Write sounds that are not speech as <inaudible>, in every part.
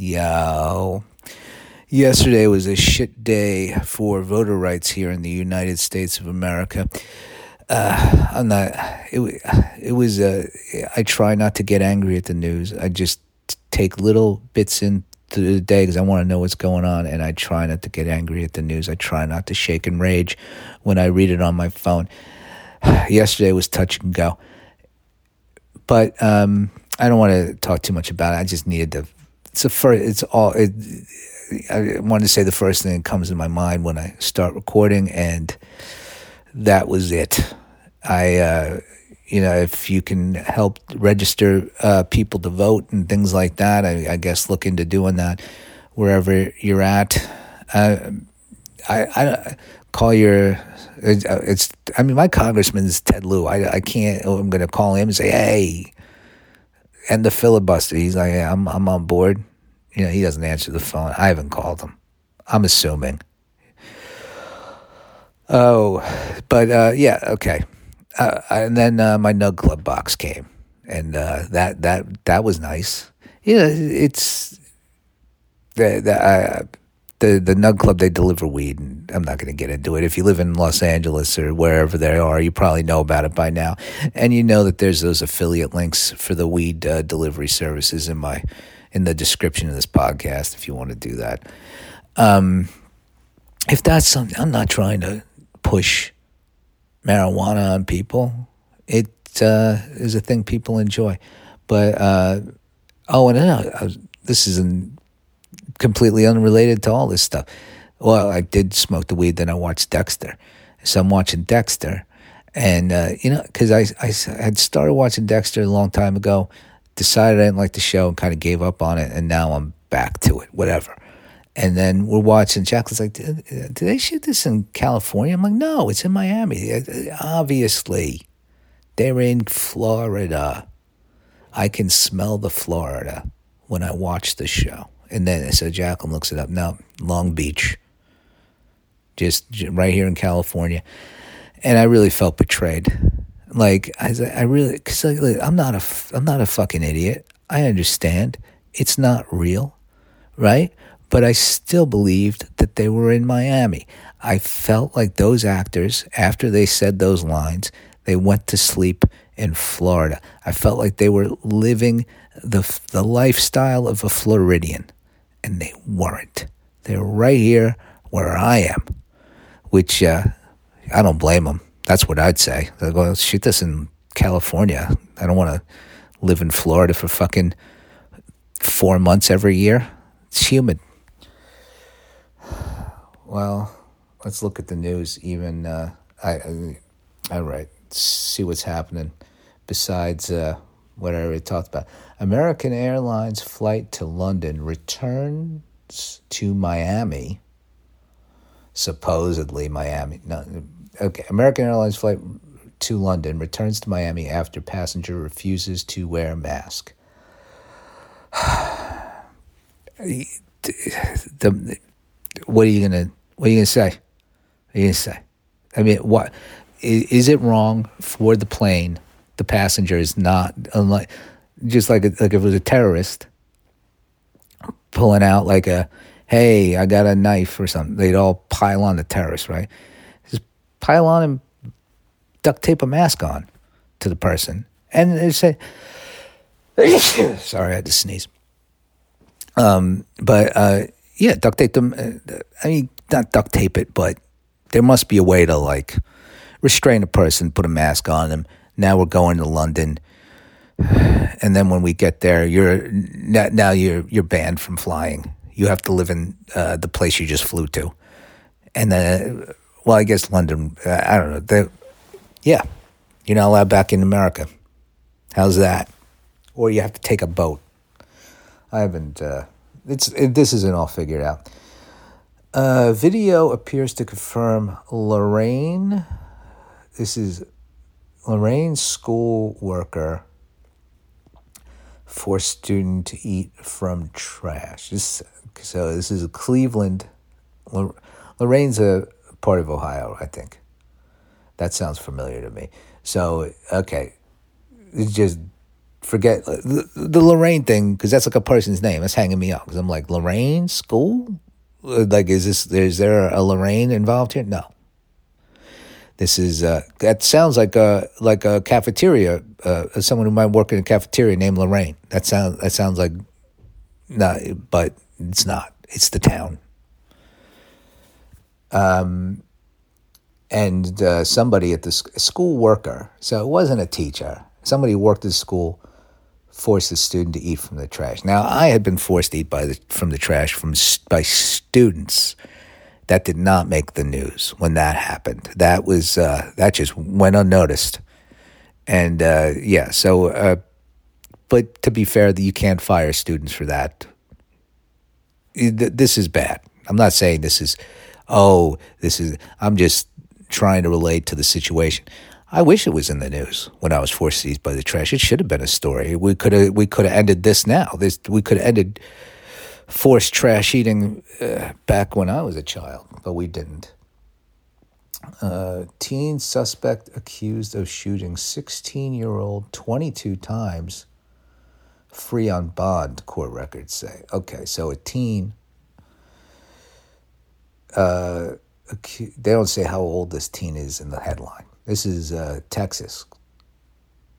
Yo. Yesterday was a shit day for voter rights here in the United States of America. Uh, I'm not. It, it was. Uh, I try not to get angry at the news. I just take little bits into the day because I want to know what's going on, and I try not to get angry at the news. I try not to shake and rage when I read it on my phone. <sighs> Yesterday was touch and go, but um, I don't want to talk too much about it. I just needed to. It's a first. It's all. It, I wanted to say the first thing that comes in my mind when I start recording, and that was it. I, uh, you know, if you can help register uh, people to vote and things like that, I, I, guess look into doing that wherever you're at. Uh, I, I call your. It's. I mean, my congressman is Ted Lieu. I, I can't. I'm going to call him and say, "Hey, end the filibuster." He's like, yeah, "I'm. I'm on board." You know, he doesn't answer the phone. I haven't called him. I'm assuming. Oh, but uh, yeah, okay. Uh, and then uh, my Nug Club box came, and uh, that that that was nice. Yeah, it's the the uh, the the Nug Club. They deliver weed, and I'm not going to get into it. If you live in Los Angeles or wherever they are, you probably know about it by now, and you know that there's those affiliate links for the weed uh, delivery services in my in the description of this podcast. If you want to do that, um, if that's something, I'm not trying to push marijuana on people. It uh, is a thing people enjoy. But, uh, oh, and uh, this is an, completely unrelated to all this stuff. Well, I did smoke the weed, then I watched Dexter. So I'm watching Dexter. And, uh, you know, because I, I had started watching Dexter a long time ago, decided I didn't like the show and kind of gave up on it. And now I'm back to it, whatever. And then we're watching. Jacqueline's like, "Did they shoot this in California?" I'm like, "No, it's in Miami. Uh, obviously, they're in Florida. I can smell the Florida when I watch the show." And then so Jacqueline looks it up. No, Long Beach, just right here in California. And I really felt betrayed. Like I, I really, because I'm not a, I'm not a fucking idiot. I understand it's not real, right? but I still believed that they were in Miami. I felt like those actors, after they said those lines, they went to sleep in Florida. I felt like they were living the, the lifestyle of a Floridian, and they weren't. They're right here where I am, which uh, I don't blame them. That's what I'd say. They'll go, shoot this in California. I don't want to live in Florida for fucking four months every year. It's humid <sighs> well, let's look at the news. Even uh, I, I, all right, see what's happening. Besides uh, what I already talked about, American Airlines flight to London returns to Miami. Supposedly Miami. No, okay. American Airlines flight to London returns to Miami after passenger refuses to wear mask. <sighs> the, what are you gonna what are you gonna say? What are you gonna say? I mean, what is, it wrong for the plane? The passenger is not unlike just like like if it was a terrorist pulling out like a hey I got a knife or something. They'd all pile on the terrorist, right? Just pile on and duct tape a mask on to the person, and they say, <coughs> "Sorry, I had to sneeze." Um, but uh, yeah, duct tape them. Uh, I mean, not duct tape it, but there must be a way to like restrain a person, put a mask on them. Now we're going to London, <sighs> and then when we get there, you're now you're you're banned from flying. You have to live in uh, the place you just flew to, and then well, I guess London. Uh, I don't know. They, yeah, you're not allowed back in America. How's that? Or you have to take a boat. I haven't. Uh, it's it, this isn't all figured out. Uh, video appears to confirm Lorain. This is Lorain's school worker forced student to eat from trash. This, so this is Cleveland. Lorain's a part of Ohio, I think. That sounds familiar to me. So okay, it's just forget the, the Lorraine thing because that's like a person's name. That's hanging me up because I'm like Lorraine school. Like, is this is there a Lorraine involved here? No. This is uh, that sounds like a like a cafeteria. Uh, someone who might work in a cafeteria named Lorraine. That sounds that sounds like no, but it's not. It's the town. Um, and uh, somebody at the school worker. So it wasn't a teacher. Somebody who worked at the school forced a student to eat from the trash. Now I had been forced to eat by the, from the trash from by students. That did not make the news when that happened. That was uh, that just went unnoticed. And uh, yeah, so uh, but to be fair, that you can't fire students for that. This is bad. I'm not saying this is, oh, this is. I'm just trying to relate to the situation. I wish it was in the news when I was forced to eat by the trash. It should have been a story. We could have we could have ended this now. This we could have ended forced trash eating uh, back when I was a child, but we didn't. Uh, teen suspect accused of shooting 16 year old 22 times, free on bond, court records say. Okay, so a teen. Uh, they don't say how old this teen is in the headline. This is uh, Texas.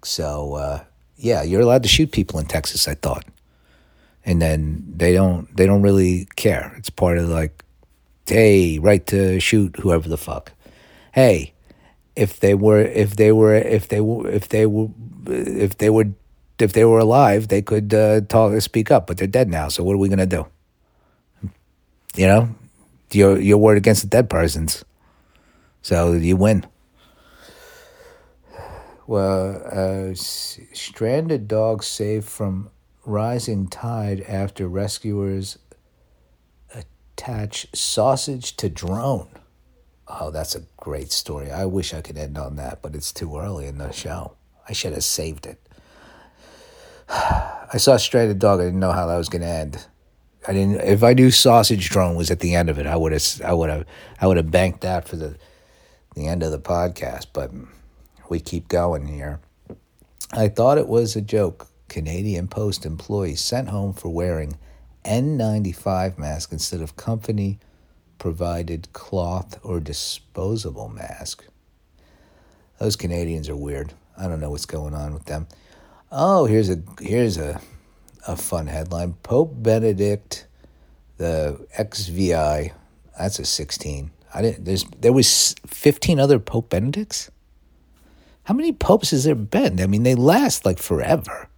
So, uh, yeah, you're allowed to shoot people in Texas, I thought. And then they don't they don't really care. It's part of like, hey, right to shoot whoever the fuck. Hey, if they were if they were if they were if they were if they were if they were alive, they could uh, talk speak up, but they're dead now. So what are we gonna do? You know, your your word against the dead persons. So you win. Well, uh, stranded dog saved from rising tide after rescuers attach sausage to drone. Oh, that's a great story. I wish I could end on that, but it's too early in the show. I should have saved it. <sighs> I saw Stranded Dog. I didn't know how that was going to end. I didn't. If I knew Sausage Drone was at the end of it, I would have. I would have. I would have banked that for the the end of the podcast. But we keep going here. I thought it was a joke. Canadian Post employee sent home for wearing N95 mask instead of company provided cloth or disposable mask. Those Canadians are weird. I don't know what's going on with them. Oh, here's a here's a a fun headline. Pope Benedict, the XVI, that's a 16. I didn't there's there was 15 other Pope Benedicts? How many popes has there been? I mean, they last like forever.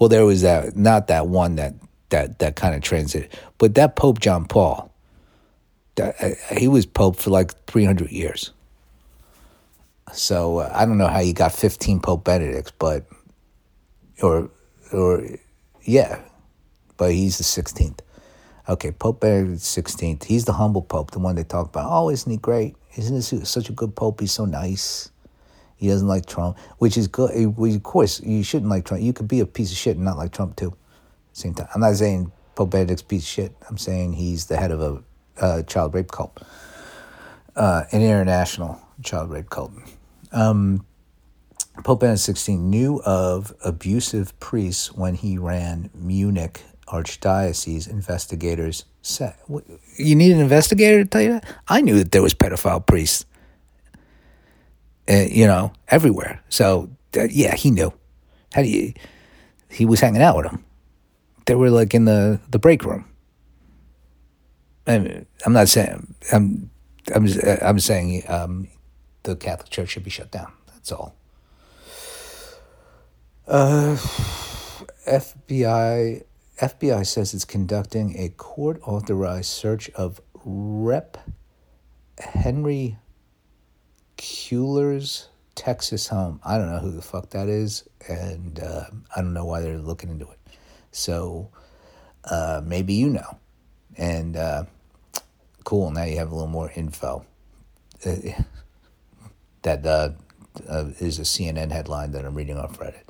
Well, there was that not that one that that that kind of transit, but that Pope John Paul, that uh, he was pope for like 300 years. So uh, I don't know how you got 15 Pope Benedicts, but or or yeah, but he's the 16th. Okay, Pope Benedict sixteenth. He's the humble Pope, the one they talk about. Oh, isn't he great? Isn't this such a good Pope? He's so nice. He doesn't like Trump, which is good. Eh, of course, you shouldn't like Trump. You could be a piece of shit and not like Trump too. Same time. I'm not saying Pope Benedict's piece of shit. I'm saying he's the head of a uh, child rape cult, uh, an international child rape cult. Um, Pope Benedict XVI knew of abusive priests when he ran Munich Archdiocese. Investigators said, "You need an investigator to tell you that." I knew that there was pedophile priests, uh, you know, everywhere. So uh, yeah, he knew. How do you? He was hanging out with them. They were like in the the break room. I I'm not saying I'm I'm I'm saying um, the Catholic Church should be shut down. That's all. Uh, FBI FBI says it's conducting a court authorized search of Rep. Henry Cuellar's Texas home. I don't know who the fuck that is, and uh, I don't know why they're looking into it. So uh, maybe you know. And uh, cool, now you have a little more info. Uh, <laughs> that uh, uh, is a CNN headline that I'm reading off Reddit.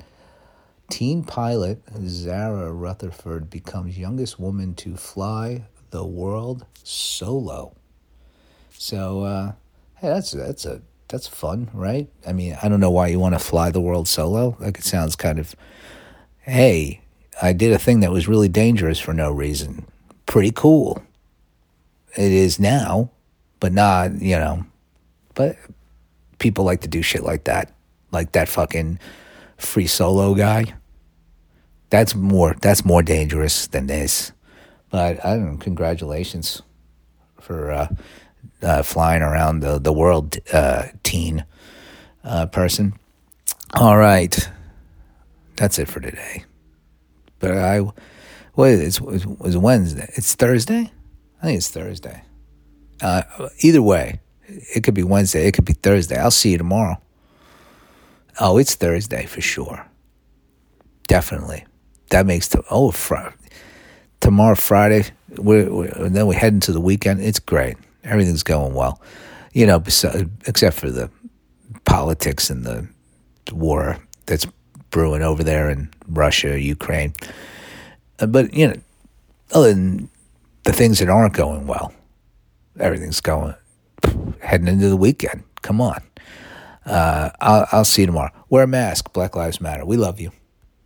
Teen pilot Zara Rutherford becomes youngest woman to fly the world solo. So, hey, that's that's a that's fun, right? I mean, I don't know why you want to fly the world solo. Like it sounds kind of, hey, I did a thing that was really dangerous for no reason. Pretty cool. It is now, but not, you know, but people like to do shit like that. Like that fucking free solo guy. That's more that's more dangerous than this. But I don't know, congratulations for uh, uh, flying around the, the world, uh, teen uh, person. All right. That's it for today. But I, what is it? It's, it's Wednesday. It's Thursday? I think it's Thursday. Uh, either way, it could be Wednesday. It could be Thursday. I'll see you tomorrow. Oh, it's Thursday for sure. Definitely. That makes the oh fr- tomorrow Friday. We're, we're, then we head into the weekend. It's great. Everything's going well. You know, except for the politics and the war that's brewing over there in Russia, Ukraine. Uh, but you know, other than the things that aren't going well, everything's going heading into the weekend. Come on. Uh, I'll, I'll see you tomorrow. Wear a mask. Black Lives Matter. We love you.